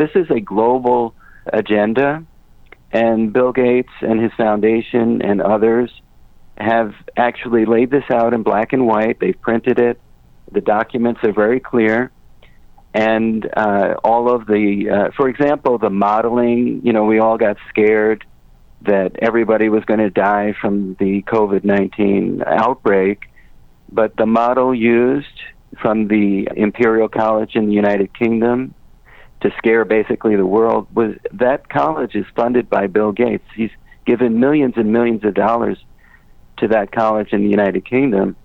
this is a global agenda, and Bill Gates and his foundation and others have actually laid this out in black and white. They've printed it. The documents are very clear. And uh, all of the, uh, for example, the modeling, you know, we all got scared that everybody was going to die from the COVID 19 outbreak. But the model used from the Imperial College in the United Kingdom to scare basically the world was that college is funded by Bill Gates. He's given millions and millions of dollars to that college in the United Kingdom.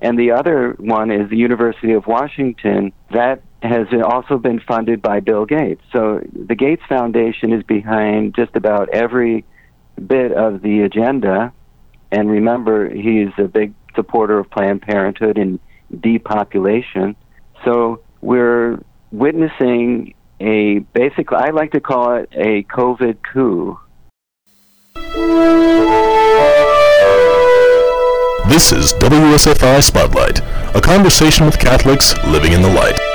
And the other one is the University of Washington. That has also been funded by Bill Gates. So the Gates Foundation is behind just about every bit of the agenda. And remember, he's a big supporter of Planned Parenthood and depopulation. So we're witnessing a basically, I like to call it a COVID coup. This is WSFI Spotlight, a conversation with Catholics living in the light.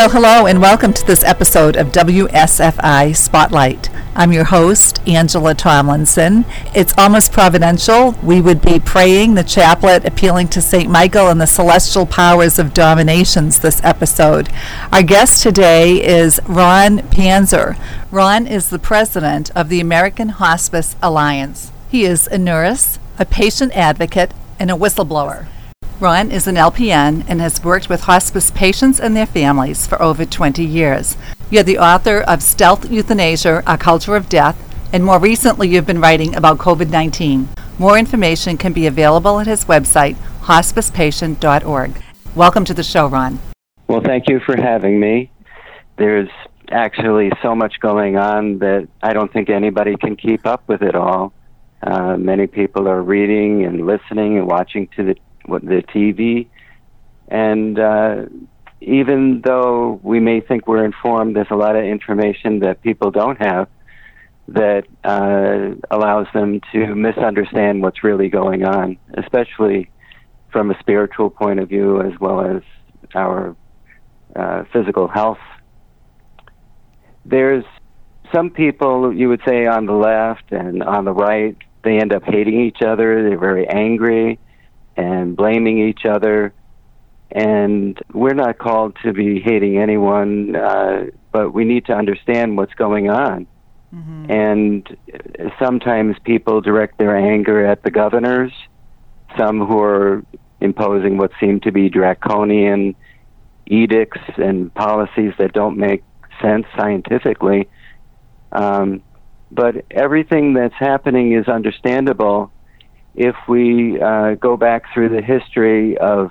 Well, hello, and welcome to this episode of WSFI Spotlight. I'm your host, Angela Tomlinson. It's almost providential. We would be praying the chaplet, appealing to St. Michael and the celestial powers of dominations this episode. Our guest today is Ron Panzer. Ron is the president of the American Hospice Alliance. He is a nurse, a patient advocate, and a whistleblower. Ron is an LPN and has worked with hospice patients and their families for over 20 years. You're the author of Stealth Euthanasia A Culture of Death, and more recently, you've been writing about COVID 19. More information can be available at his website, hospicepatient.org. Welcome to the show, Ron. Well, thank you for having me. There's actually so much going on that I don't think anybody can keep up with it all. Uh, many people are reading and listening and watching to the what the TV, and uh, even though we may think we're informed, there's a lot of information that people don't have that uh, allows them to misunderstand what's really going on, especially from a spiritual point of view as well as our uh, physical health. There's some people, you would say, on the left and on the right, they end up hating each other. They're very angry and blaming each other. And we're not called to be hating anyone, uh, but we need to understand what's going on. Mm-hmm. And sometimes people direct their anger at the governors, some who are imposing what seem to be draconian edicts and policies that don't make sense scientifically. Um, but everything that's happening is understandable if we uh, go back through the history of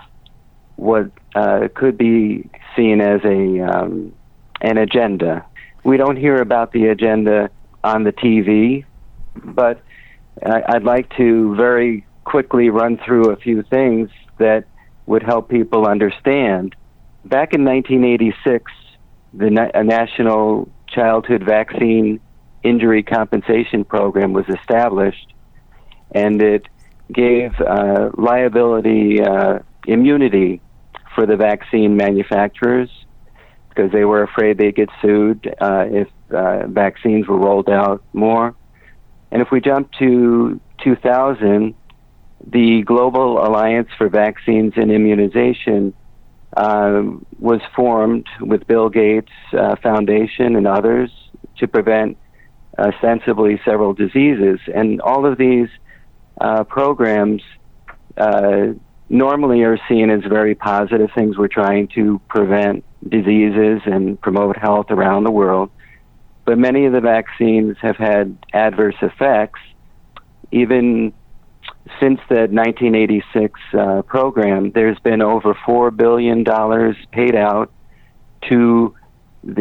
what uh, could be seen as a um, an agenda. We don't hear about the agenda on the TV, but I'd like to very quickly run through a few things that would help people understand. Back in 1986, the Na- National Childhood Vaccine Injury Compensation Program was established and it gave uh, liability uh, immunity for the vaccine manufacturers because they were afraid they'd get sued uh, if uh, vaccines were rolled out more. And if we jump to 2000, the Global Alliance for Vaccines and Immunization uh, was formed with Bill Gates uh, Foundation and others to prevent ostensibly several diseases. And all of these uh, programs uh, normally are seen as very positive things. We're trying to prevent diseases and promote health around the world. But many of the vaccines have had adverse effects. Even since the 1986 uh, program, there's been over $4 billion paid out to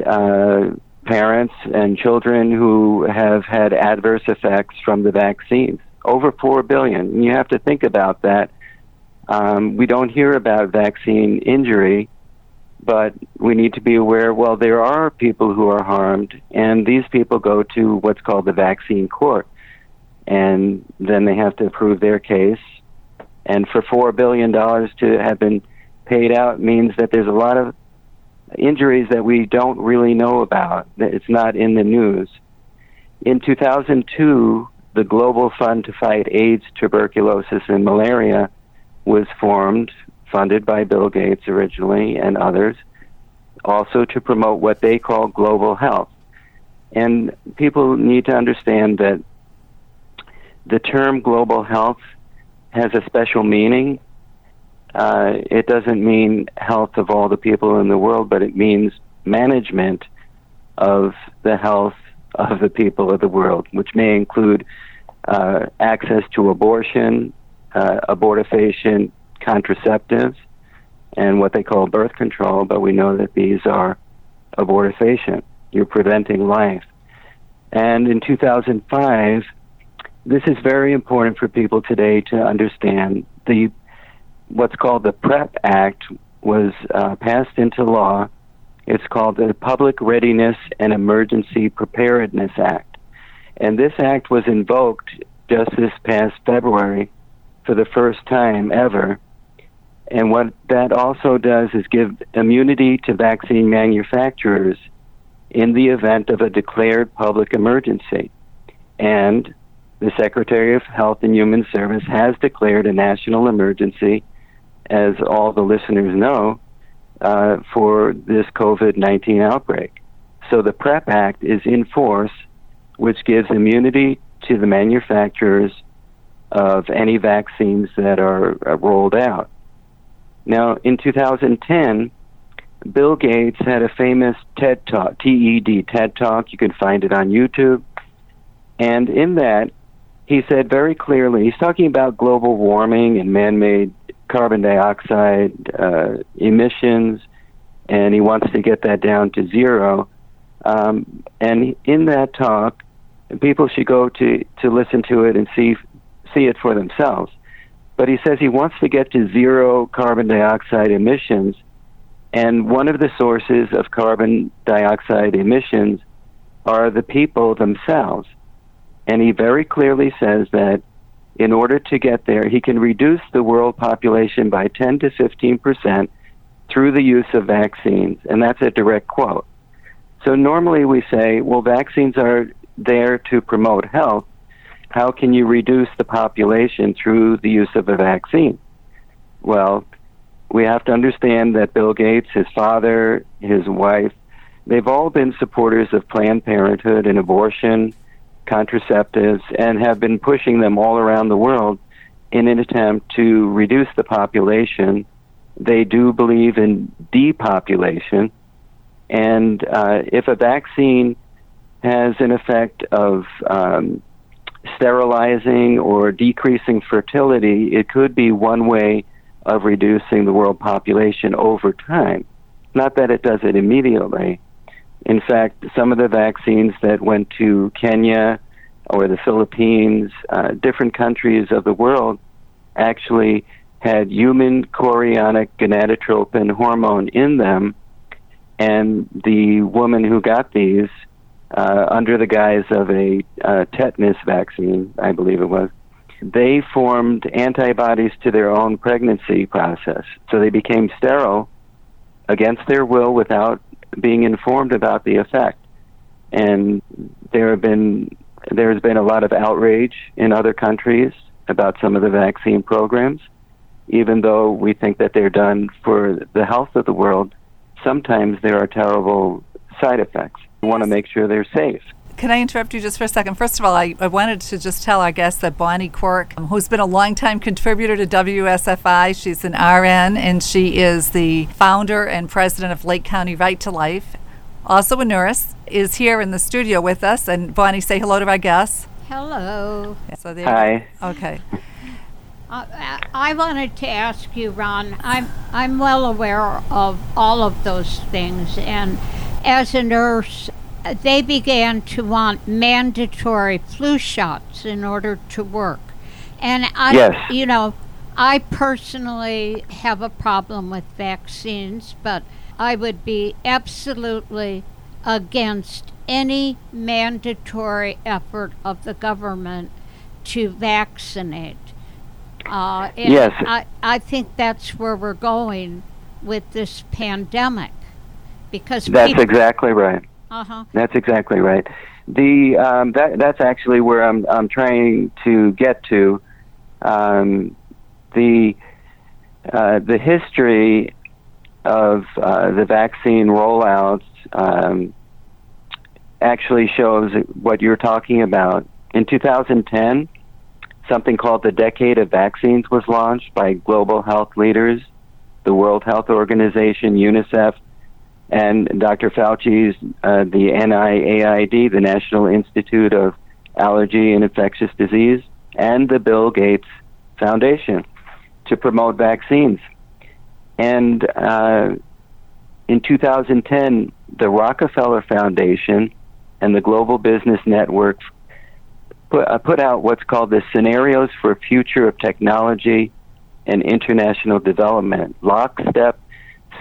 uh, parents and children who have had adverse effects from the vaccines over four billion. And you have to think about that. Um, we don't hear about vaccine injury, but we need to be aware well, there are people who are harmed, and these people go to what's called the vaccine court. And then they have to prove their case. And for $4 billion to have been paid out means that there's a lot of injuries that we don't really know about. It's not in the news. In 2002, the Global Fund to Fight AIDS, Tuberculosis, and Malaria was formed, funded by Bill Gates originally and others, also to promote what they call global health. And people need to understand that the term global health has a special meaning. Uh, it doesn't mean health of all the people in the world, but it means management of the health of the people of the world, which may include uh, access to abortion, uh, abortifacient contraceptives, and what they call birth control, but we know that these are abortifacient. You're preventing life. And in 2005, this is very important for people today to understand. The what's called the PrEP Act was uh, passed into law. It's called the Public Readiness and Emergency Preparedness Act. And this act was invoked just this past February for the first time ever. And what that also does is give immunity to vaccine manufacturers in the event of a declared public emergency. And the Secretary of Health and Human Service has declared a national emergency, as all the listeners know, uh, for this COVID 19 outbreak. So the PrEP Act is in force, which gives immunity to the manufacturers of any vaccines that are uh, rolled out. Now, in 2010, Bill Gates had a famous TED Talk, TED, TED Talk. You can find it on YouTube. And in that, he said very clearly, he's talking about global warming and man made carbon dioxide uh, emissions, and he wants to get that down to zero. Um, and in that talk, people should go to, to listen to it and see see it for themselves. But he says he wants to get to zero carbon dioxide emissions, and one of the sources of carbon dioxide emissions are the people themselves. And he very clearly says that in order to get there, he can reduce the world population by 10 to 15 percent through the use of vaccines, and that's a direct quote. So normally we say, well, vaccines are there to promote health, how can you reduce the population through the use of a vaccine? Well, we have to understand that Bill Gates, his father, his wife, they've all been supporters of Planned Parenthood and abortion, contraceptives, and have been pushing them all around the world in an attempt to reduce the population. They do believe in depopulation. And uh, if a vaccine has an effect of um, sterilizing or decreasing fertility, it could be one way of reducing the world population over time. Not that it does it immediately. In fact, some of the vaccines that went to Kenya or the Philippines, uh, different countries of the world, actually had human chorionic gonadotropin hormone in them. And the woman who got these uh, under the guise of a uh, tetanus vaccine, I believe it was. They formed antibodies to their own pregnancy process. So they became sterile against their will without being informed about the effect. And there have been there has been a lot of outrage in other countries about some of the vaccine programs, even though we think that they're done for the health of the world. Sometimes there are terrible side effects. We want to make sure they're safe. Can I interrupt you just for a second? First of all, I, I wanted to just tell our guests that Bonnie Quirk, um, who's been a longtime contributor to WSFI, she's an RN and she is the founder and president of Lake County Right to Life, also a nurse, is here in the studio with us. And Bonnie, say hello to our guests. Hello. So there Hi. Okay. Uh, I wanted to ask you, Ron. I'm I'm well aware of all of those things, and as a nurse, they began to want mandatory flu shots in order to work. And I, yes. you know, I personally have a problem with vaccines, but I would be absolutely against any mandatory effort of the government to vaccinate. Uh, and Yes. I, I think that's where we're going with this pandemic. Because That's people, exactly right. Uh-huh. That's exactly right. The um, that that's actually where I'm I'm trying to get to. Um, the uh, the history of uh, the vaccine rollouts um, actually shows what you're talking about. In 2010, something called the Decade of Vaccines was launched by global health leaders, the World Health Organization, UNICEF, and Dr. Fauci's uh, the NIAID, the National Institute of Allergy and Infectious Disease, and the Bill Gates Foundation to promote vaccines. And uh, in 2010, the Rockefeller Foundation and the Global Business Network put, uh, put out what's called the Scenarios for Future of Technology and International Development, lockstep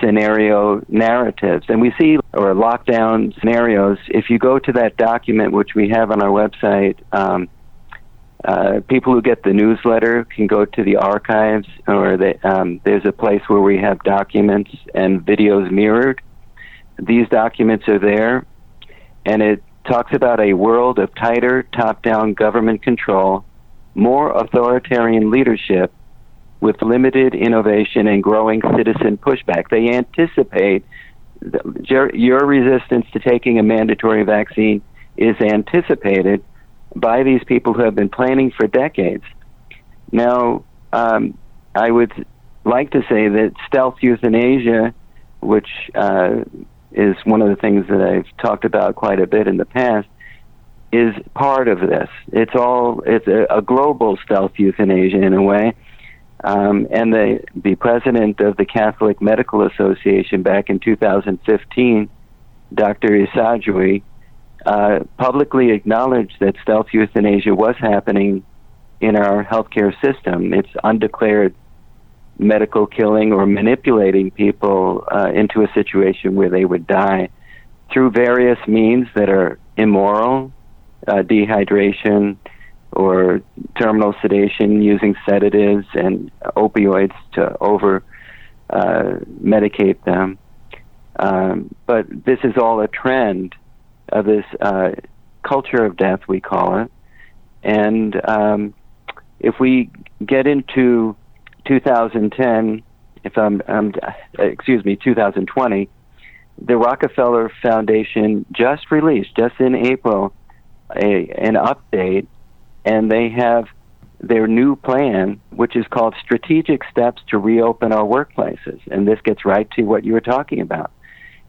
scenario narratives. And we see, or lockdown scenarios, if you go to that document, which we have on our website, um, uh, people who get the newsletter can go to the archives, or the, um, there's a place where we have documents and videos mirrored. These documents are there, and it talks about a world of tighter top down government control, more authoritarian leadership, with limited innovation and growing citizen pushback. They anticipate your, your resistance to taking a mandatory vaccine is anticipated by these people who have been planning for decades. Now, um, I would like to say that stealth euthanasia, which uh, is one of the things that I've talked about quite a bit in the past, is part of this. It's all it's a, a global stealth euthanasia in a way. Um, and the the president of the Catholic Medical Association back in 2015, Dr. Isajui, uh, publicly acknowledged that stealth euthanasia was happening in our healthcare system. It's undeclared medical killing or manipulating people uh, into a situation where they would die through various means that are immoral, uh, dehydration, or terminal sedation using sedatives and opioids to over uh, medicate them. Um, but this is all a trend of this uh, culture of death, we call it. And um, if we get into 2010, if I'm, um, excuse me, 2020, the Rockefeller Foundation just released, just in April, a, an update, and they have their new plan, which is called Strategic Steps to Reopen Our Workplaces. And this gets right to what you were talking about.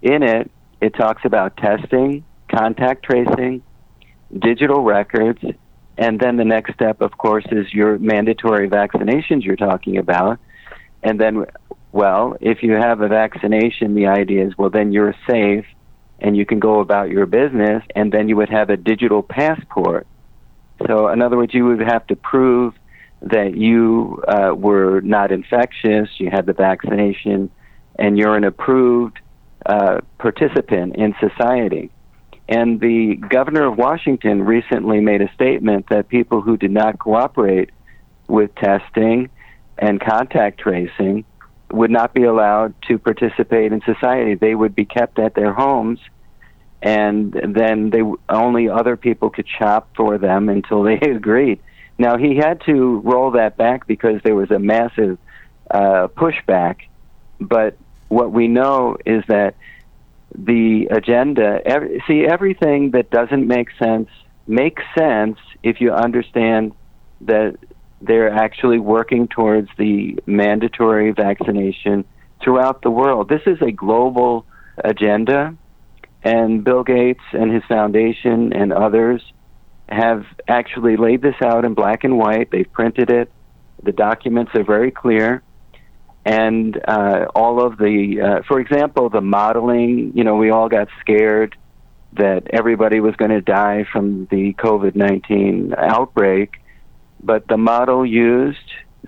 In it, it talks about testing, contact tracing, digital records, and then the next step, of course, is your mandatory vaccinations you're talking about. And then, well, if you have a vaccination, the idea is, well, then you're safe and you can go about your business, and then you would have a digital passport. So, in other words, you would have to prove that you uh, were not infectious, you had the vaccination, and you're an approved uh, participant in society. And the governor of Washington recently made a statement that people who did not cooperate with testing and contact tracing would not be allowed to participate in society. They would be kept at their homes, and then they only other people could shop for them until they agreed. Now he had to roll that back because there was a massive uh, pushback. But what we know is that the agenda. Every, see, everything that doesn't make sense makes sense if you understand that they're actually working towards the mandatory vaccination throughout the world. This is a global agenda, and Bill Gates and his foundation and others have actually laid this out in black and white. They've printed it. The documents are very clear and uh, all of the, uh, for example, the modeling. You know, we all got scared that everybody was going to die from the COVID nineteen outbreak, but the model used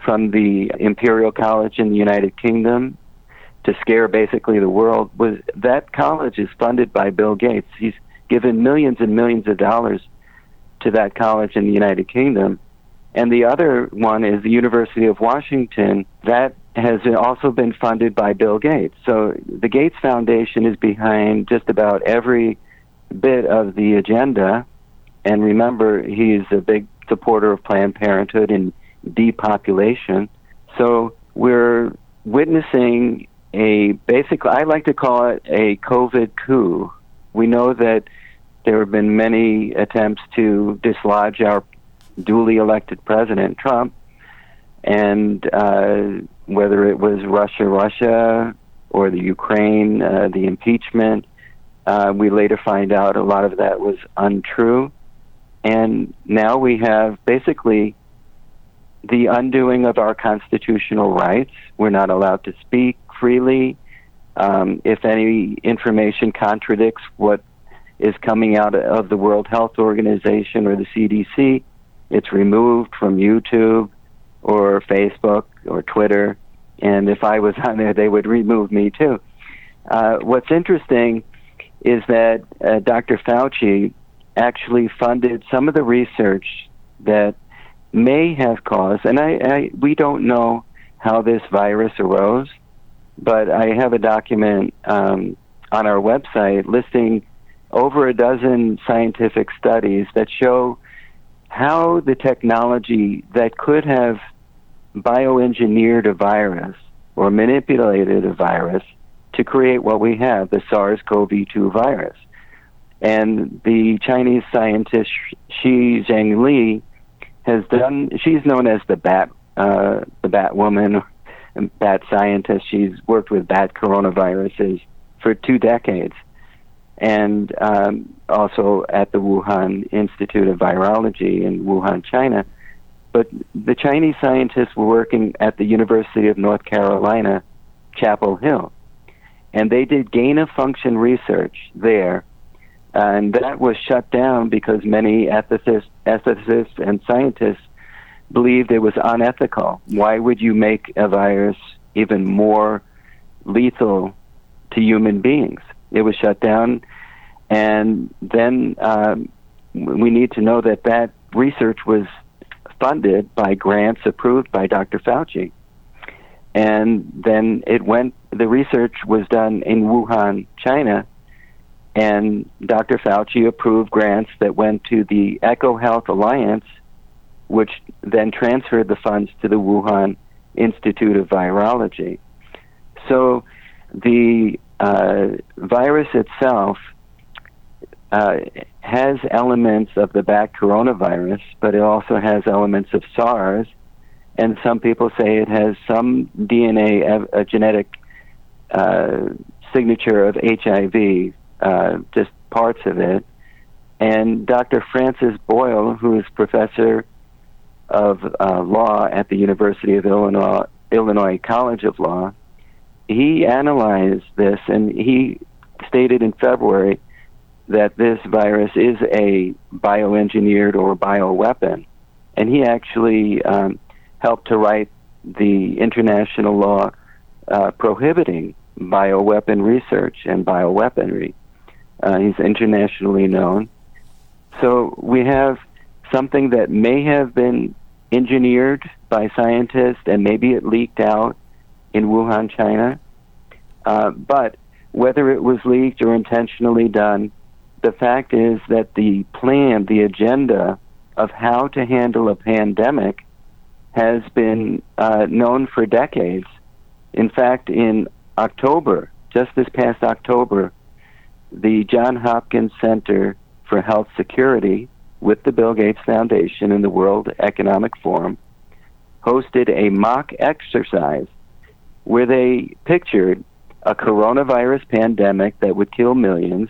from the Imperial College in the United Kingdom to scare basically the world was that college is funded by Bill Gates. He's given millions and millions of dollars to that college in the United Kingdom. And the other one is the University of Washington. That has also been funded by Bill Gates. So the Gates Foundation is behind just about every bit of the agenda. And remember, he's a big supporter of Planned Parenthood and depopulation. So we're witnessing a basically, I like to call it a COVID coup. We know that there have been many attempts to dislodge our duly elected president, Trump, and uh, whether it was Russia, Russia, or the Ukraine, uh, the impeachment, uh, we later find out a lot of that was untrue. And now we have basically the undoing of our constitutional rights. We're not allowed to speak freely. Um, if any information contradicts what is coming out of the World Health Organization or the CDC, it's removed from YouTube or Facebook or Twitter. And if I was on there, they would remove me too. Uh, what's interesting is that uh, Dr. Fauci actually funded some of the research that may have caused, and I, I we don't know how this virus arose, but I have a document um, on our website listing over a dozen scientific studies that show how the technology that could have bioengineered a virus or manipulated a virus to create what we have, the SARS CoV 2 virus. And the Chinese scientist Shi Zhengli has done, she's known as the bat, uh, the bat woman, bat scientist. She's worked with bat coronaviruses for two decades and um, also at the Wuhan Institute of Virology in Wuhan, China. But the Chinese scientists were working at the University of North Carolina, Chapel Hill, and they did gain of function research there, and that was shut down because many ethicists, ethicists and scientists believed it was unethical. Why would you make a virus even more lethal to human beings? It was shut down, and then um, we need to know that that research was funded by grants approved by Dr. Fauci. And then it went, the research was done in Wuhan, China, and Dr. Fauci approved grants that went to the EcoHealth Alliance, which then transferred the funds to the Wuhan Institute of Virology. So the uh, virus itself uh, has elements of the bat coronavirus, but it also has elements of SARS, and some people say it has some DNA, a genetic uh, signature of HIV, uh, just parts of it. And Dr. Francis Boyle, who is professor of uh, law at the University of Illinois, Illinois College of Law, he analyzed this and he stated in February that this virus is a bioengineered or bioweapon. And he actually um, helped to write the international law uh, prohibiting bioweapon research and bioweaponry. Uh, he's internationally known. So we have something that may have been engineered by scientists and maybe it leaked out in Wuhan, China. Uh, but whether it was leaked or intentionally done, the fact is that the plan, the agenda of how to handle a pandemic has been uh, known for decades. In fact, in October, just this past October, the John Hopkins Center for Health Security with the Bill Gates Foundation and the World Economic Forum hosted a mock exercise where they pictured a coronavirus pandemic that would kill millions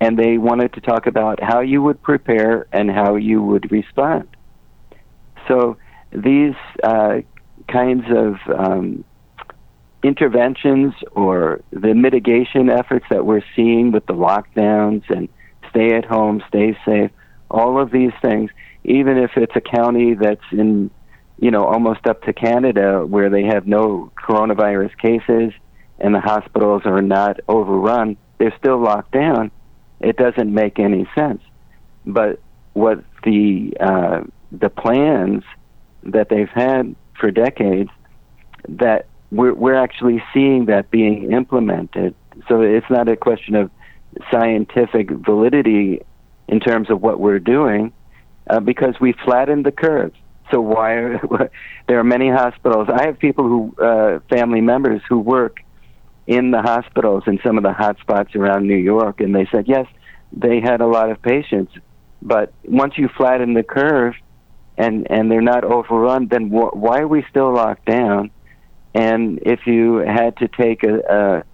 and they wanted to talk about how you would prepare and how you would respond. So these uh, kinds of um, interventions or the mitigation efforts that we're seeing with the lockdowns and stay at home, stay safe, all of these things, even if it's a county that's in, you know, almost up to Canada where they have no coronavirus cases and the hospitals are not overrun, they're still locked down. It doesn't make any sense. But what the uh, the plans that they've had for decades that we're we're actually seeing that being implemented. So it's not a question of scientific validity in terms of what we're doing, uh, because we flattened the curve. So why are, there are many hospitals? I have people who uh, family members who work in the hospitals in some of the hot spots around New York, and they said yes, they had a lot of patients, but once you flatten the curve, and and they're not overrun, then wh- why are we still locked down? And if you had to take a,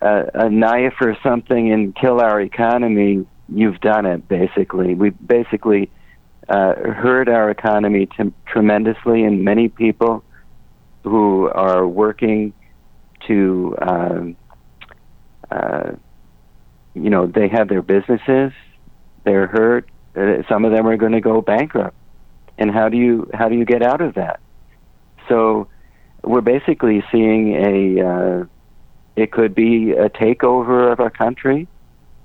a, a, a knife or something and kill our economy, you've done it. Basically, we basically uh, hurt our economy t- tremendously, and many people who are working to, um, uh, you know, they have their businesses, they're hurt. Uh, some of them are going to go bankrupt and how do you how do you get out of that? So we're basically seeing a uh, it could be a takeover of our country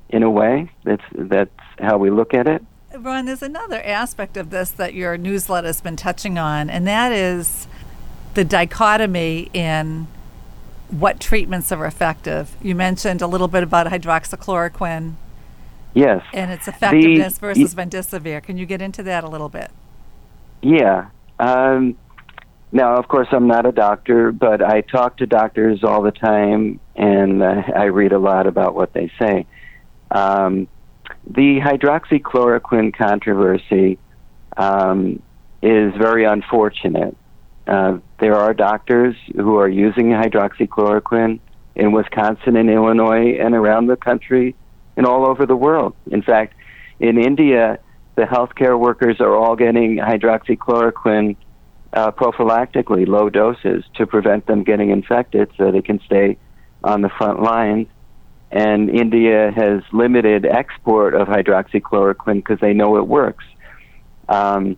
in a way. That's that's how we look at it. Ron, there's another aspect of this that your newsletter has been touching on, and that is the dichotomy in what treatments are effective. You mentioned a little bit about hydroxychloroquine. Yes. And its effectiveness the, versus remdesivir. Can you get into that a little bit? Yeah. Um, now, of course, I'm not a doctor, but I talk to doctors all the time, and uh, I read a lot about what they say. Um, the hydroxychloroquine controversy um, is very unfortunate. Uh, there are doctors who are using hydroxychloroquine in Wisconsin and Illinois and around the country and all over the world. In fact, in India, the healthcare workers are all getting hydroxychloroquine uh, prophylactically, low doses, to prevent them getting infected so they can stay on the front lines. And India has limited export of hydroxychloroquine because they know it works. Um,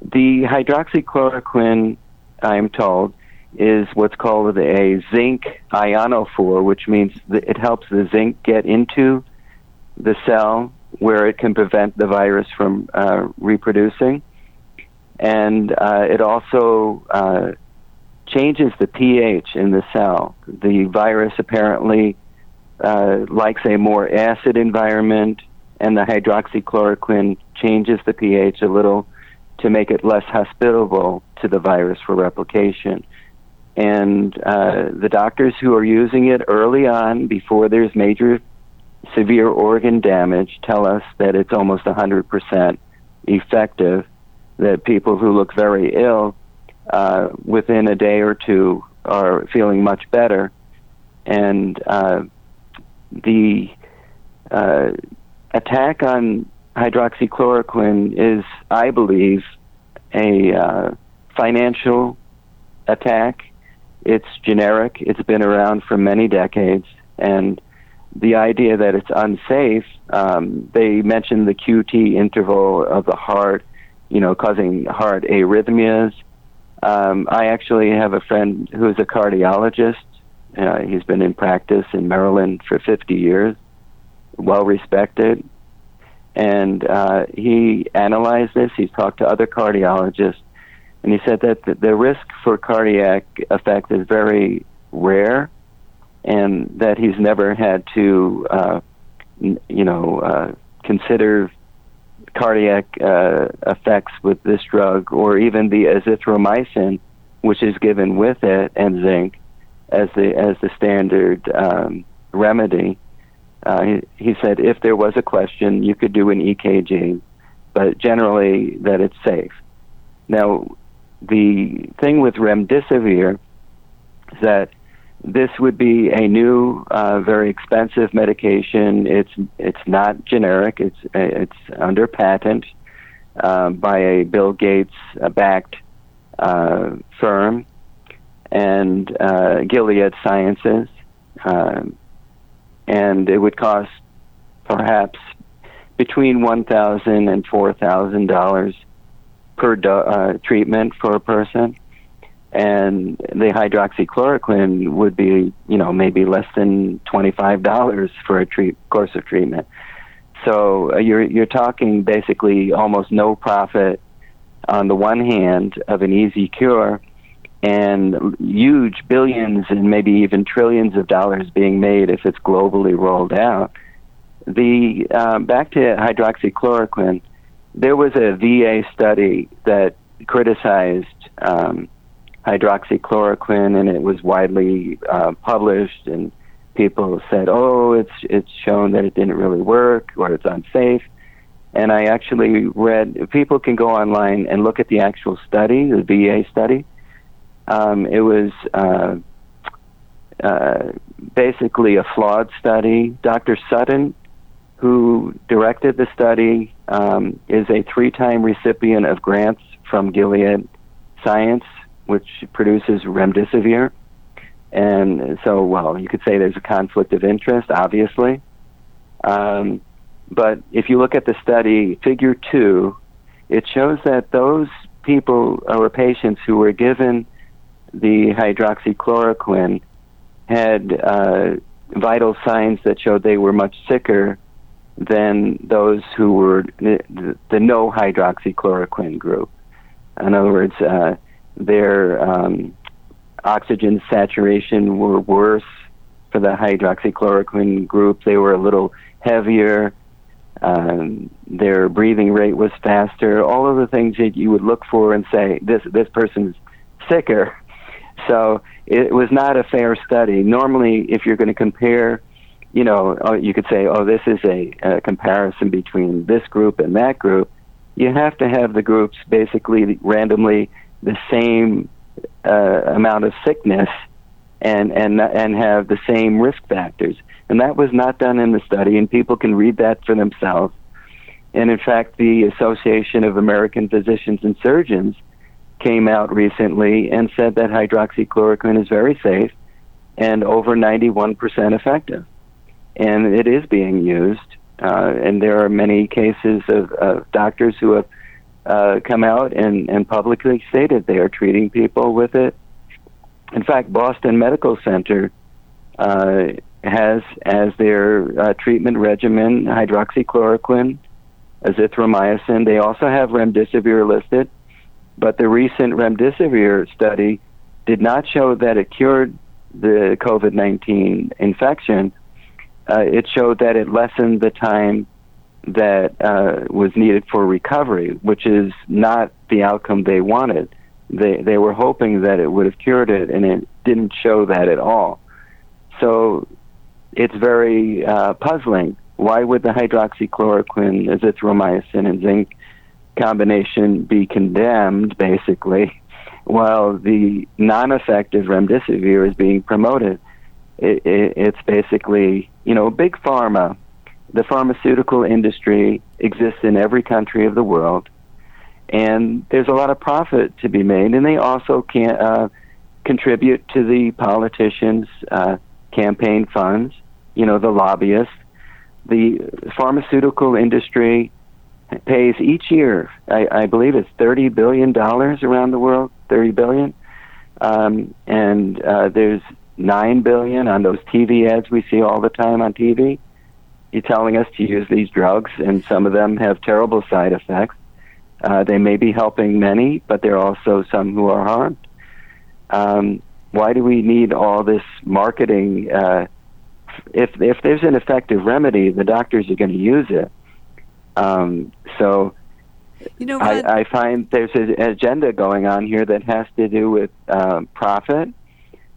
the hydroxychloroquine, I'm told, is what's called a zinc ionophore, which means it helps the zinc get into the cell where it can prevent the virus from uh, reproducing. And uh, it also uh, changes the pH in the cell. The virus apparently uh, likes a more acid environment, and the hydroxychloroquine changes the pH a little to make it less hospitable to the virus for replication. And uh, the doctors who are using it early on, before there's major severe organ damage tell us that it's almost 100% effective, that people who look very ill uh, within a day or two are feeling much better. And uh, the uh, attack on hydroxychloroquine is, I believe, a uh, financial attack. It's generic, it's been around for many decades, and the idea that it's unsafe. Um, they mentioned the QT interval of the heart, you know, causing heart arrhythmias. Um, I actually have a friend who is a cardiologist. Uh, he's been in practice in Maryland for 50 years, well respected. And uh, he analyzed this. He's talked to other cardiologists, and he said that the, the risk for cardiac effect is very rare and that he's never had to, uh, you know, uh, consider cardiac uh, effects with this drug, or even the azithromycin, which is given with it, and zinc as the as the standard um, remedy. Uh, he, he said if there was a question, you could do an EKG, but generally that it's safe. Now, the thing with remdesivir is that this would be a new, uh, very expensive medication. It's it's not generic. It's it's under patent uh, by a Bill Gates backed uh, firm and uh, Gilead Sciences, um, and it would cost perhaps between one thousand and four thousand dollars per do- uh, treatment for a person. and the hydroxychloroquine would be, you know, maybe less than twenty-five dollars for a treat, course of treatment. So uh, you're you're talking basically almost no profit on the one hand of an easy cure, and huge billions and maybe even trillions of dollars being made if it's globally rolled out. The uh, back to hydroxychloroquine, there was a VA study that criticized. Um, hydroxychloroquine, and it was widely uh, published, and people said, "Oh, it's it's shown that it didn't really work, or it's unsafe." And I actually read. People can go online and look at the actual study, the VA study. Um, it was uh, uh, basically a flawed study. Dr. Sutton, who directed the study, um, is a three-time recipient of grants from Gilead Science which produces remdesivir. And so, well, you could say there's a conflict of interest, obviously. Um, but if you look at the study, figure two, it shows that those people or patients who were given the hydroxychloroquine had uh, vital signs that showed they were much sicker than those who were the, the no hydroxychloroquine group. In other words, uh, their um, oxygen saturation were worse for the hydroxychloroquine group. They were a little heavier. Um, their breathing rate was faster. All of the things that you would look for and say this this person's sicker. So it was not a fair study. Normally, if you're going to compare, you know, oh, you could say, oh, this is a, a comparison between this group and that group. You have to have the groups basically randomly the same uh, amount of sickness and and and have the same risk factors. And that was not done in the study, and people can read that for themselves. And in fact, the Association of American Physicians and Surgeons came out recently and said that hydroxychloroquine is very safe and over 91% effective. And it is being used. Uh, and there are many cases of, of doctors who have uh, come out and, and publicly stated they are treating people with it. In fact, Boston Medical Center uh, has as their uh, treatment regimen hydroxychloroquine, azithromycin. They also have remdesivir listed, but the recent remdesivir study did not show that it cured the COVID 19 infection. Uh, it showed that it lessened the time that uh, was needed for recovery, which is not the outcome they wanted. They they were hoping that it would have cured it, and it didn't show that at all. So it's very uh, puzzling. Why would the hydroxychloroquine, azithromycin, and zinc combination be condemned, basically, while the non-effective remdesivir is being promoted? It, it, it's basically, you know, big pharma the pharmaceutical industry exists in every country of the world, and there's a lot of profit to be made, and they also can uh, contribute to the politicians' uh, campaign funds. You know, the lobbyists. The pharmaceutical industry pays each year. I, I believe it's thirty billion dollars around the world. Thirty billion, um, and uh, there's nine billion on those TV ads we see all the time on TV you're telling us to use these drugs, and some of them have terrible side effects. Uh, they may be helping many, but there are also some who are harmed. Um, why do we need all this marketing? Uh, if if there's an effective remedy, the doctors are going to use it. Um, so, you know, I, I, find there's an agenda going on here that has to do with uh, profit,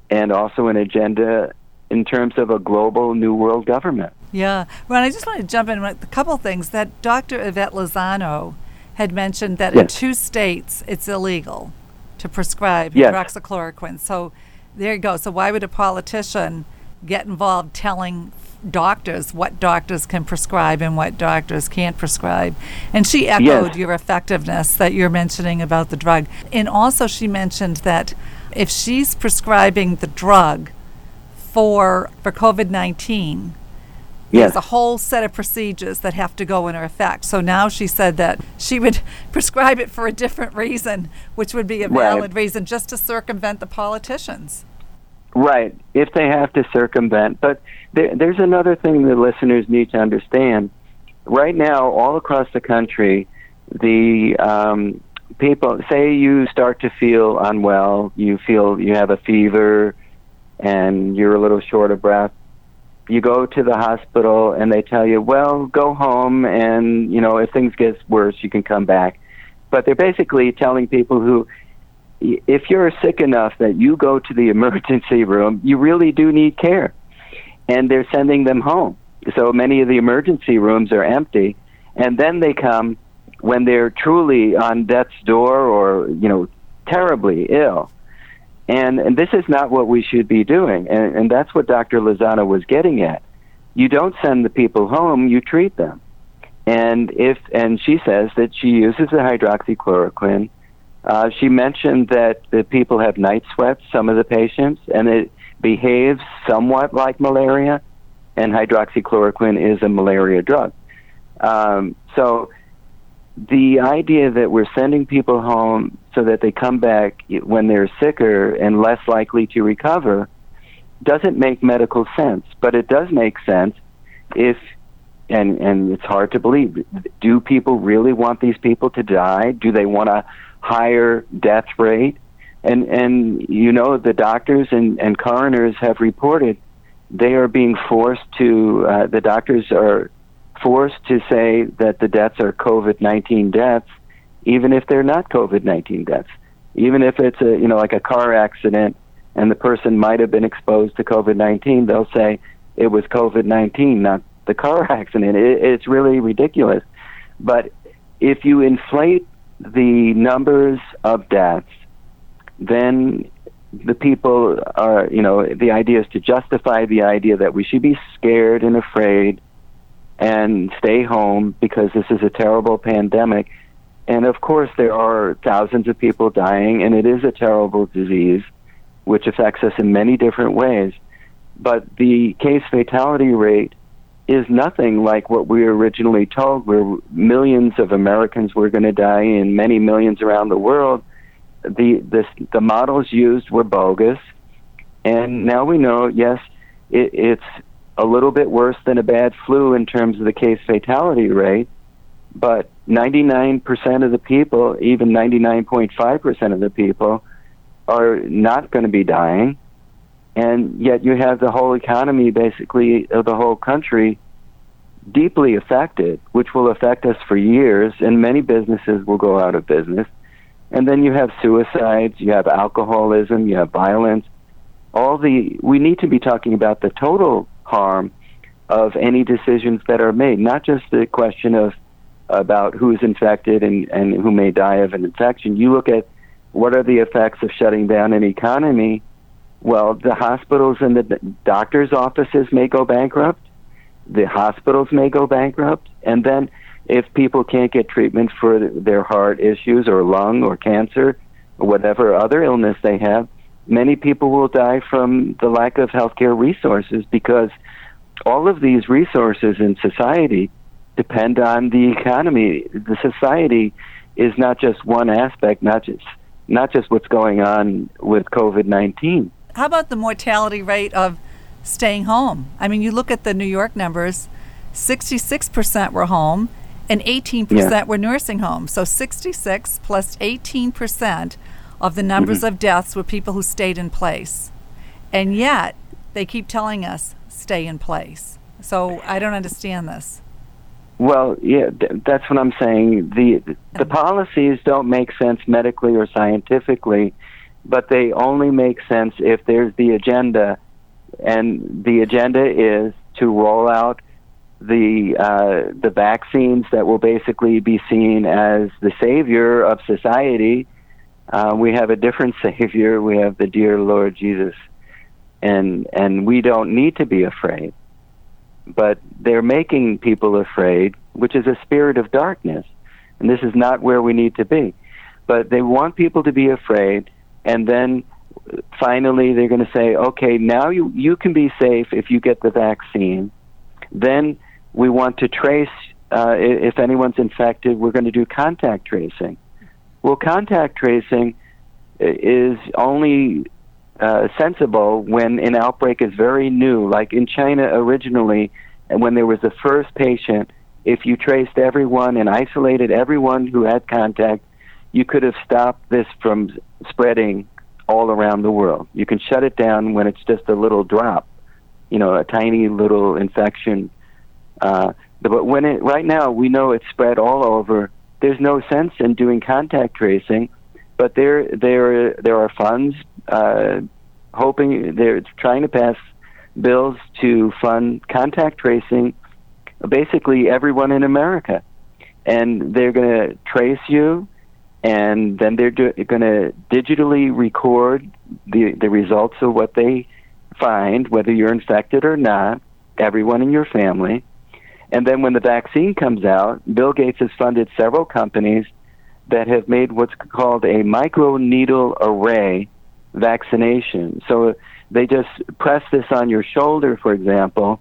and also an agenda in terms of a global new world government. Yeah. Ron, I just want to jump in with a couple things that Dr. Yvette Lozano had mentioned that yes. in two states it's illegal to prescribe yes. hydroxychloroquine. So there you go. So why would a politician get involved telling doctors what doctors can prescribe and what doctors can't prescribe? And she echoed yes. your effectiveness that you're mentioning about the drug. And also she mentioned that if she's prescribing the drug for for COVID-19 There's a whole set of procedures that have to go into effect. So now she said that she would prescribe it for a different reason, which would be a valid Right. reason just to circumvent the politicians. Right, if they have to circumvent. But there, there's another thing the listeners need to understand. Right now, all across the country, the um, people say you start to feel unwell, you feel you have a fever, and you're a little short of breath. You go to the hospital and they tell you, well, go home, and you know if things get worse, you can come back. But they're basically telling people who if you're sick enough that you go to the emergency room, you really do need care. And they're sending them home. So many of the emergency rooms are empty. And then they come when they're truly on death's door or, you know, terribly ill. And, and this is not what we should be doing. And, and that's what Dr. Lozano was getting at. You don't send the people home, you treat them. And if and she says that she uses the hydroxychloroquine uh, she mentioned that the people have night sweats, some of the patients, and it behaves somewhat like malaria, and hydroxychloroquine is a malaria drug. Um, so the idea that we're sending people home so that they come back when they're sicker and less likely to recover doesn't make medical sense, but it does make sense if and and it's hard to believe. Do people really want these people to die? Do they want a higher death rate? And and you know the doctors and and coroners have reported they are being forced to uh, the doctors are forced to say that the deaths are COVID nineteen deaths, even if they're not COVID nineteen deaths. Even if it's a you know like a car accident and the person might have been exposed to COVID nineteen, they'll say it was COVID nineteen, not the car accident. It, it's really ridiculous. But if you inflate the numbers of deaths, then the people are, you know, the idea is to justify the idea that we should be scared and afraid and stay home because this is a terrible pandemic. And of course, there are thousands of people dying, and it is a terrible disease which affects us in many different ways. But the case fatality rate is nothing like what we were originally told, where millions of Americans were going to die and many millions around the world. The, the, the models used were bogus. And now we know, yes, it, it's a little bit worse than a bad flu in terms of the case fatality rate, but 99% of the people, even 99.5% of the people, are not going to be dying. And yet you have the whole economy, basically, of the whole country, deeply affected, which will affect us for years, and many businesses will go out of business. And then you have suicides, you have alcoholism, you have violence. All the we need to be talking about the total harm of any decisions that are made, not just the question of about who's infected and, and who may die of an infection. You look at what are the effects of shutting down an economy. Well, the hospitals and the doctors' offices may go bankrupt. The hospitals may go bankrupt. And then, if people can't get treatment for their heart issues or lung or cancer or whatever other illness they have, many people will die from the lack of healthcare resources because all of these resources in society depend on the economy. The society is not just one aspect, not just not just what's going on with COVID nineteen. How about the mortality rate of staying home? I mean, you look at the New York numbers, 66% were home and 18% Yeah. were nursing homes. So 66 plus 18% of the numbers Mm-hmm. of deaths were people who stayed in place. And yet, they keep telling us stay in place. So I don't understand this. Well, yeah, th- that's what I'm saying. The the policies don't make sense medically or scientifically, but they only make sense if there's the agenda, and the agenda is to roll out the uh, the vaccines that will basically be seen as the savior of society. Uh, we have a different savior. We have the dear Lord Jesus, and and we don't need to be afraid but they're making people afraid, which is a spirit of darkness. And this is not where we need to be. But they want people to be afraid, and then finally they're going to say, okay, now you, you can be safe if you get the vaccine. Then we want to trace uh, if anyone's infected. We're going to do contact tracing. Well, contact tracing is only uh, sensible when an outbreak is very new, like in China originally, and when there was the first patient. If you traced everyone and isolated everyone who had contact, you could have stopped this from spreading all around the world. You can shut it down when it's just a little drop, you know, a tiny little infection. Uh, but when it right now we know it's spread all over. There's no sense in doing contact tracing, but there there there are funds uh, hoping they're trying to pass bills to fund contact tracing basically everyone in America. And they're going to trace you, and then they're going to digitally record the, the results of what they find, whether you're infected or not, everyone in your family. And then when the vaccine comes out, Bill Gates has funded several companies that have made what's called a microneedle array vaccination. So they just press this on your shoulder, for example.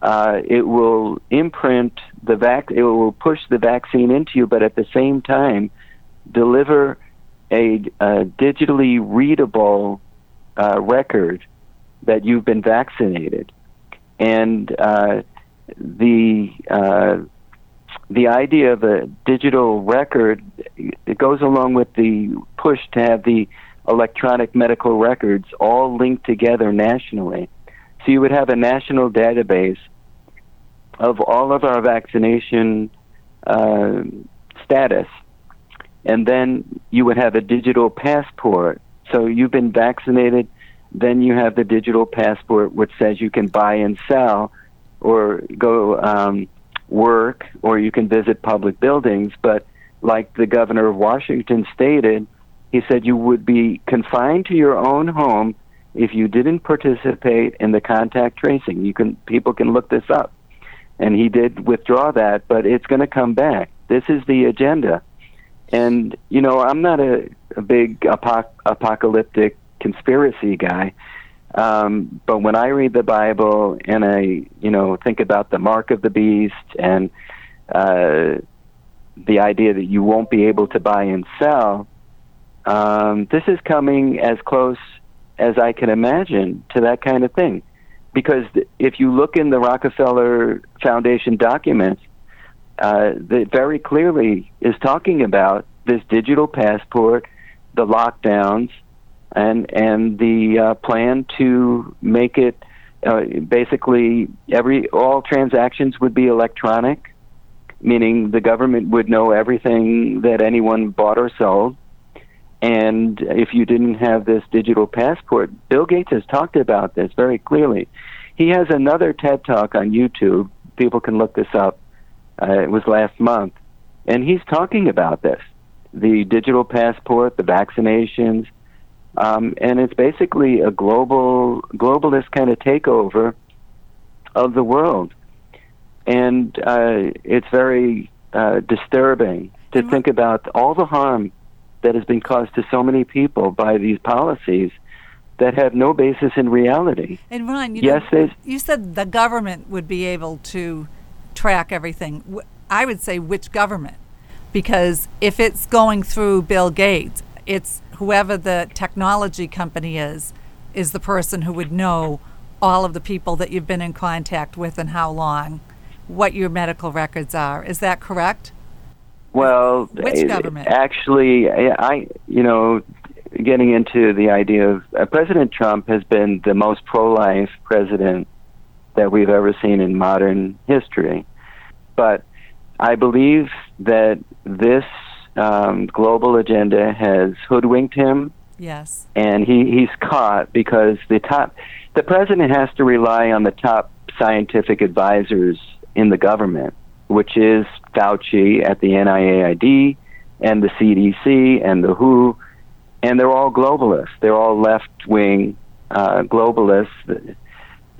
Uh, it will imprint the vac. It will push the vaccine into you, but at the same time, deliver a, a digitally readable uh, record that you've been vaccinated, and uh, the uh, the idea of a digital record it goes along with the push to have the electronic medical records all linked together nationally. So you would have a national database of all of our vaccination uh, status, and then you would have a digital passport. So you've been vaccinated, then you have the digital passport which says you can buy and sell or go um, work or you can visit public buildings. But like the governor of Washington stated, he said you would be confined to your own home if you didn't participate in the contact tracing. You can people can look this up. And he did withdraw that, but it's going to come back. This is the agenda. And you know, I'm not a, a big apoc- apocalyptic conspiracy guy. Um, but when I read the Bible and I, you know, think about the mark of the beast and uh, the idea that you won't be able to buy and sell, um, this is coming as close as I can imagine to that kind of thing. Because if you look in the Rockefeller Foundation documents, uh, that very clearly is talking about this digital passport, the lockdowns, and and the uh, plan to make it uh, basically every all transactions would be electronic, meaning the government would know everything that anyone bought or sold. And if you didn't have this digital passport, Bill Gates has talked about this very clearly. He has another TED talk on YouTube. People can look this up. Uh, it was last month. And he's talking about this the digital passport, the vaccinations. Um, and it's basically a global, globalist kind of takeover of the world. And uh, it's very uh, disturbing to think about all the harm that has been caused to so many people by these policies that have no basis in reality. And Ron, you, yes, know, you said the government would be able to track everything. I would say which government, because if it's going through Bill Gates, it's whoever the technology company is, is the person who would know all of the people that you've been in contact with and how long, what your medical records are. Is that correct? Well, which government? Actually, I you know, getting into the idea of uh, President Trump has been the most pro-life president that we've ever seen in modern history, but I believe that this um, global agenda has hoodwinked him. Yes. And he, he's caught because the top, the president has to rely on the top scientific advisors in the government which is Fauci at the NIAID and the CDC and the WHO, and they're all globalists. They're all left wing uh, globalists,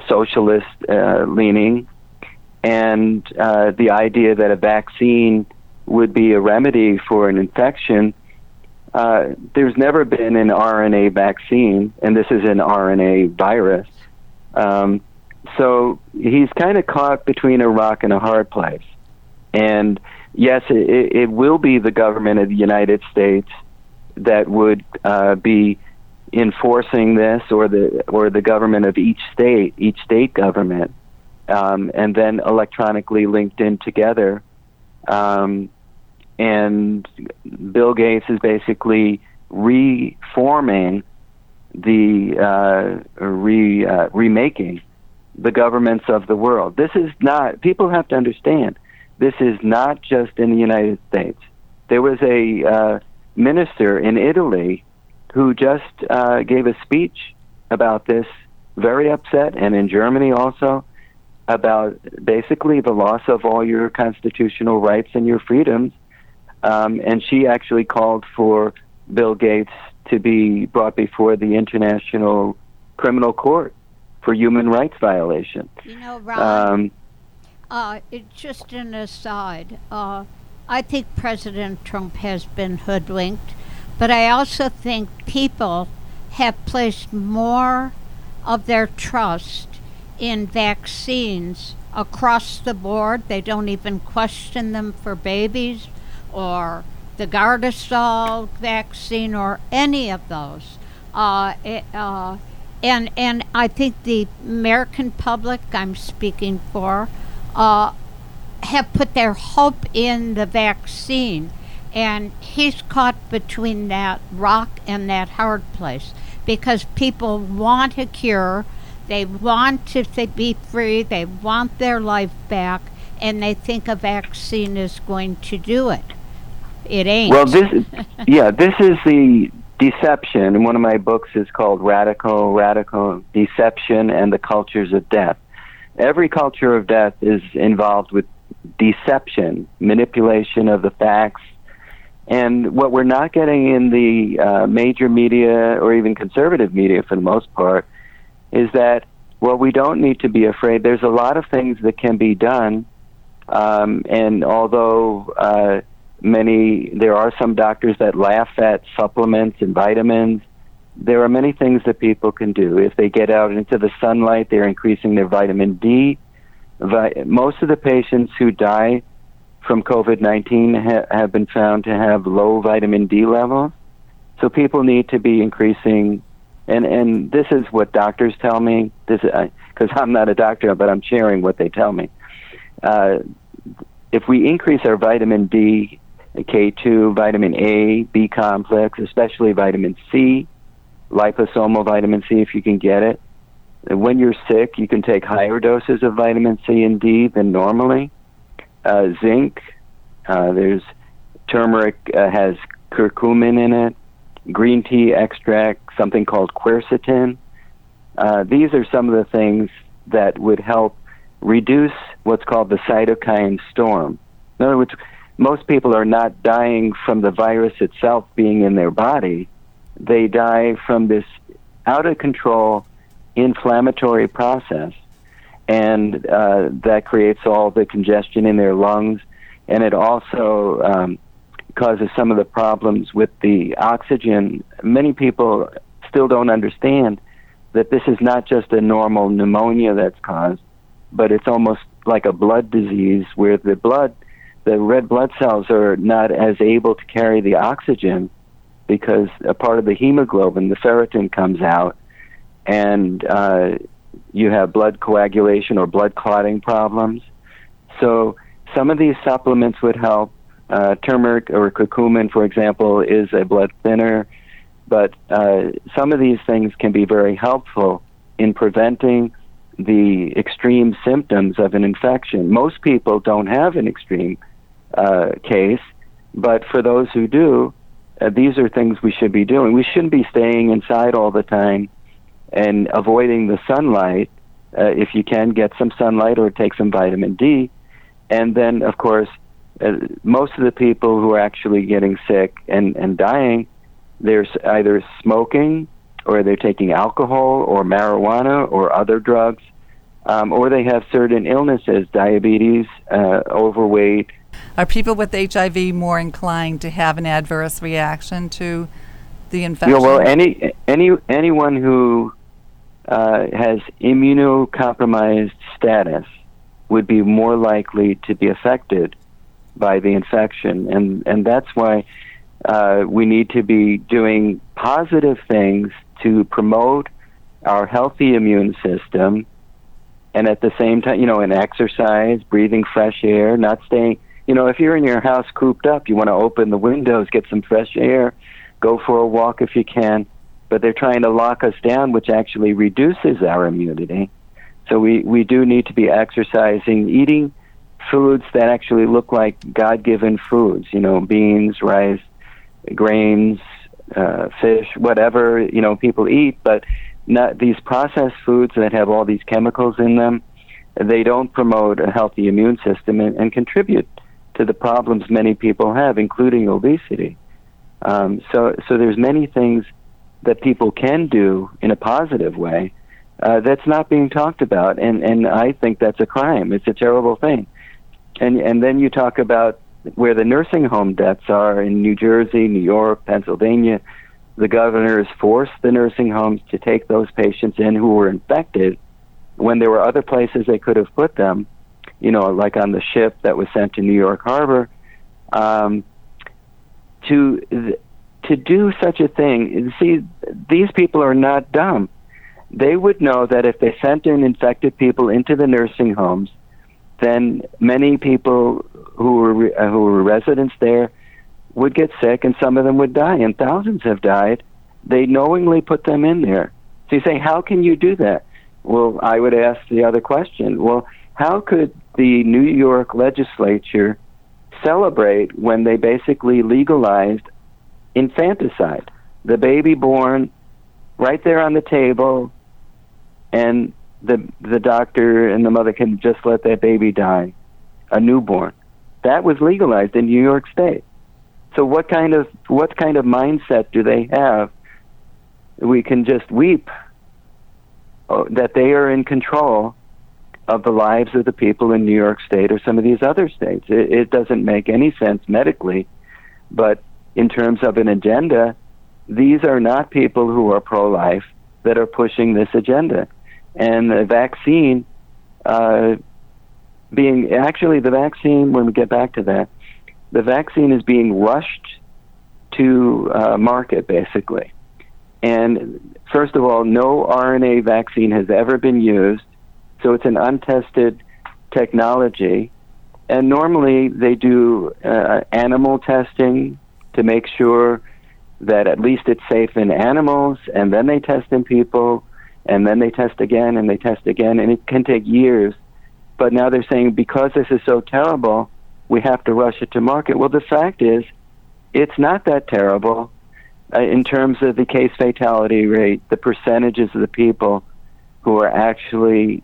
socialist uh, leaning, and uh, the idea that a vaccine would be a remedy for an infection. Uh, there's never been an RNA vaccine, and this is an RNA virus. Um, so he's kind of caught between a rock and a hard place. And yes, it, it will be the government of the United States that would uh, be enforcing this, or the or the government of each state, each state government, um, and then electronically linked in together. Um, and Bill Gates is basically reforming the uh, re uh, remaking the governments of the world. This is not. People have to understand. This is not just in the United States. There was a uh, minister in Italy who just uh, gave a speech about this, very upset, and in Germany also, about basically the loss of all your constitutional rights and your freedoms. Um, and she actually called for Bill Gates to be brought before the International Criminal Court for human rights violation. You know, Ron, um, uh, it's just an aside. Uh, I think President Trump has been hoodwinked, but I also think people have placed more of their trust in vaccines across the board. They don't even question them for babies or the Gardasil vaccine or any of those. Uh, it, uh, and and I think the American public I'm speaking for uh, have put their hope in the vaccine, and he's caught between that rock and that hard place because people want a cure, they want to be free, they want their life back, and they think a vaccine is going to do it. It ain't. Well, this, yeah, this is the deception. And one of my books is called Radical, Radical Deception and the Cultures of Death. Every culture of death is involved with deception, manipulation of the facts. And what we're not getting in the uh, major media or even conservative media for the most part is that, well, we don't need to be afraid. There's a lot of things that can be done. Um, and although uh, many there are some doctors that laugh at supplements and vitamins there are many things that people can do if they get out into the sunlight they're increasing their vitamin d Vi- most of the patients who die from covid-19 ha- have been found to have low vitamin d levels so people need to be increasing and and this is what doctors tell me because i'm not a doctor but i'm sharing what they tell me uh, if we increase our vitamin D K2, vitamin A, B complex, especially vitamin C, liposomal vitamin C if you can get it. When you're sick, you can take higher doses of vitamin C and D than normally. Uh, zinc, uh, there's turmeric uh, has curcumin in it. Green tea extract, something called quercetin. Uh, these are some of the things that would help reduce what's called the cytokine storm. In other words, most people are not dying from the virus itself being in their body. They die from this out of control inflammatory process. And uh, that creates all the congestion in their lungs. And it also um, causes some of the problems with the oxygen. Many people still don't understand that this is not just a normal pneumonia that's caused, but it's almost like a blood disease where the blood the red blood cells are not as able to carry the oxygen because a part of the hemoglobin, the ferritin, comes out, and uh, you have blood coagulation or blood clotting problems. So some of these supplements would help. Uh, turmeric or curcumin, for example, is a blood thinner, but uh, some of these things can be very helpful in preventing the extreme symptoms of an infection. Most people don't have an extreme uh, case. But for those who do, uh, these are things we should be doing. We shouldn't be staying inside all the time and avoiding the sunlight. Uh, if you can, get some sunlight or take some vitamin D. And then, of course, uh, most of the people who are actually getting sick and, and dying, they're either smoking or they're taking alcohol or marijuana or other drugs, um, or they have certain illnesses, diabetes, uh, overweight, are people with HIV more inclined to have an adverse reaction to the infection? Well, any any anyone who uh, has immunocompromised status would be more likely to be affected by the infection, and and that's why uh, we need to be doing positive things to promote our healthy immune system, and at the same time, you know, in exercise, breathing fresh air, not staying. You know, if you're in your house cooped up, you want to open the windows, get some fresh air, go for a walk if you can. But they're trying to lock us down, which actually reduces our immunity. So we, we do need to be exercising, eating foods that actually look like God given foods, you know, beans, rice, grains, uh, fish, whatever, you know, people eat, but not these processed foods that have all these chemicals in them. They don't promote a healthy immune system and, and contribute to the problems many people have, including obesity. Um, so, so there's many things that people can do in a positive way uh, that's not being talked about, and and I think that's a crime. It's a terrible thing. And and then you talk about where the nursing home deaths are in New Jersey, New York, Pennsylvania. The governors forced the nursing homes to take those patients in who were infected when there were other places they could have put them, you know, like on the ship that was sent to New York Harbor. Um, to to do such a thing, see, these people are not dumb they would know that if they sent in infected people into the nursing homes, then many people who were uh, who were residents there would get sick, and some of them would die, and thousands have died. They knowingly put them in there. So you say, how can you do that? Well, I would ask the other question. Well, how could the New York legislature celebrate when they basically legalized infanticide? The baby born right there on the table and the the doctor and the mother can just let that baby die, a newborn. That was legalized in New York State. So what kind of what kind of mindset do they have? We can just weep oh, that they are in control of the lives of the people in New York State or some of these other states. It, it doesn't make any sense medically, but in terms of an agenda, these are not people who are pro-life that are pushing this agenda. And the vaccine uh, being actually the vaccine when we get back to that the vaccine is being rushed to uh, market basically. And first of all no rna vaccine has ever been used so it's an untested technology. And normally they do uh, animal testing to make sure that at least it's safe in animals and then they test in people and then they test again and they test again, and it can take years. But now they're saying because this is so terrible, we have to rush it to market. Well, the fact is, it's not that terrible uh, in terms of the case fatality rate, the percentages of the people who are actually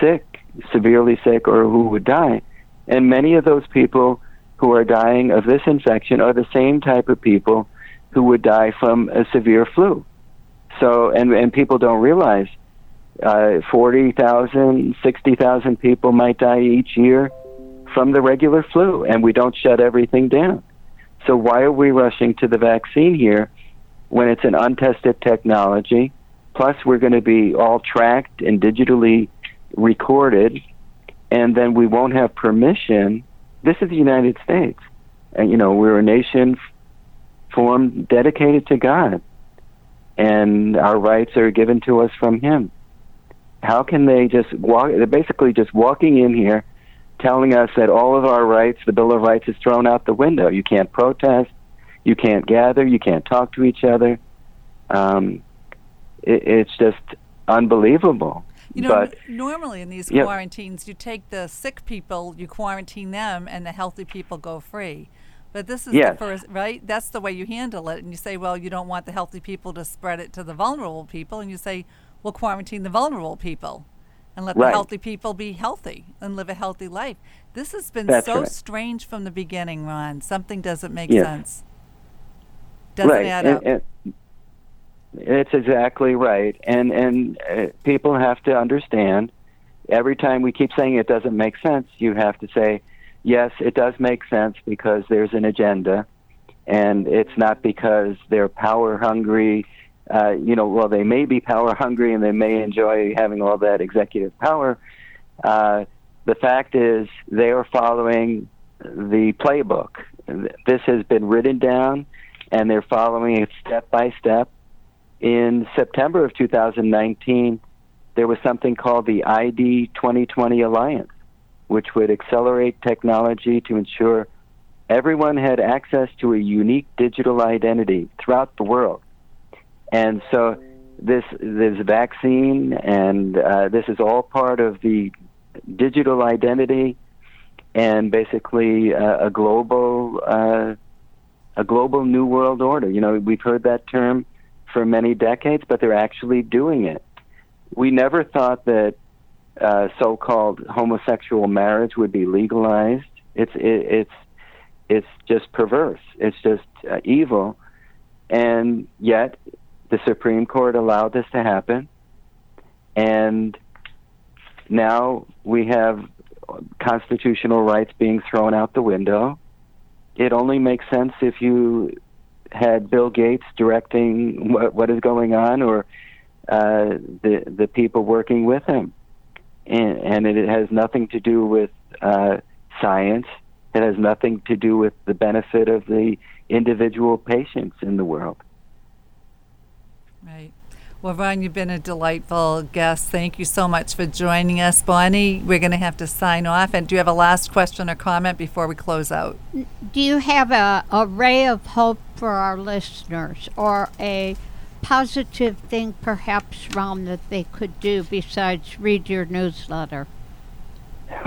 sick, severely sick, or who would die. And many of those people who are dying of this infection are the same type of people who would die from a severe flu. So, and and people don't realize uh, 40,000, 60,000 people might die each year from the regular flu, and we don't shut everything down. So why are we rushing to the vaccine here when it's an untested technology? Plus, we're going to be all tracked and digitally recorded, and then we won't have permission. This is the United States, and you know we're a nation formed dedicated to God and our rights are given to us from Him. How can they just walk? They're basically just walking in here, telling us that all of our rights, the Bill of Rights, is thrown out the window. You can't protest, you can't gather, you can't talk to each other. Um, it, it's just unbelievable. You know, but, n- normally in these quarantines, you take the sick people, you quarantine them, and the healthy people go free. But this is yes. the first, right? That's the way you handle it. And you say, well, you don't want the healthy people to spread it to the vulnerable people. And you say, we'll quarantine the vulnerable people and let right. the healthy people be healthy and live a healthy life. This has been That's so right. strange from the beginning, Ron. Something doesn't make yes. sense. Doesn't right. add and, up. And it's exactly right. And, and uh, people have to understand every time we keep saying it doesn't make sense, you have to say, yes, it does make sense because there's an agenda, and it's not because they're power hungry uh, you know, well, they may be power hungry and they may enjoy having all that executive power. Uh, the fact is, they are following the playbook. This has been written down, and they're following it step by step. In September of 2019, there was something called the ID 2020 Alliance, which would accelerate technology to ensure everyone had access to a unique digital identity throughout the world. And so this this vaccine and uh, this is all part of the digital identity and basically uh, a global uh, a global new world order. You know, we've heard that term for many decades, but they're actually doing it. We never thought that uh, so-called homosexual marriage would be legalized. It's it, it's it's just perverse. It's just uh, evil, and yet the Supreme Court allowed this to happen, and now we have constitutional rights being thrown out the window. It only makes sense if you had Bill Gates directing what, what is going on, or uh, the the people working with him, and, and it has nothing to do with uh, science. It has nothing to do with the benefit of the individual patients in the world. Right. Well, Ron, you've been a delightful guest. Thank you so much for joining us. Bonnie, we're going to have to sign off. And do you have a last question or comment before we close out? Do you have a, a ray of hope for our listeners or a positive thing, perhaps, Ron, that they could do besides read your newsletter?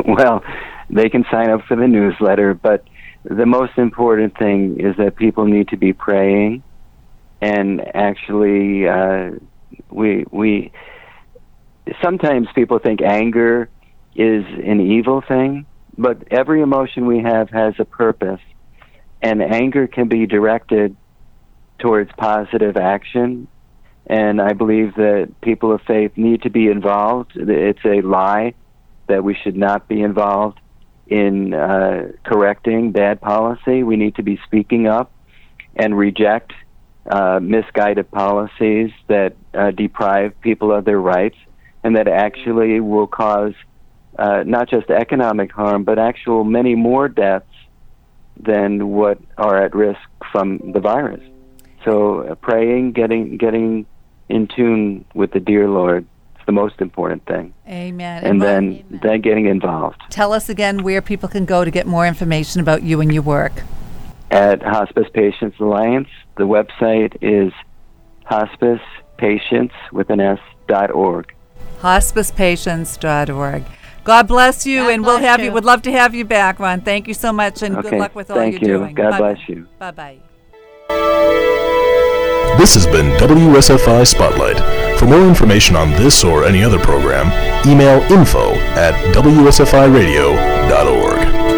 Well, they can sign up for the newsletter, but the most important thing is that people need to be praying and actually uh, we we sometimes people think anger is an evil thing, but every emotion we have has a purpose, and anger can be directed towards positive action. And I believe that people of faith need to be involved. It's a lie that we should not be involved in uh, correcting bad policy. We need to be speaking up and reject uh, misguided policies that uh, deprive people of their rights and that actually will cause uh, not just economic harm, but actual many more deaths than what are at risk from the virus. So uh, praying, getting getting in tune with the dear Lord is the most important thing. Amen. And then Amen. then getting involved Tell us again where people can go to get more information about you and your work. at Hospice Patients Alliance. The website is hospice patients with an S dot org. hospicepatients.org. God bless you, God and we'll have you. you. Would love to have you back, Ron. Thank you so much, and good luck with all thank you're you. doing. God bless you. Bye bye. This has been WSFI Spotlight. For more information on this or any other program, email info at wsfiradio.org.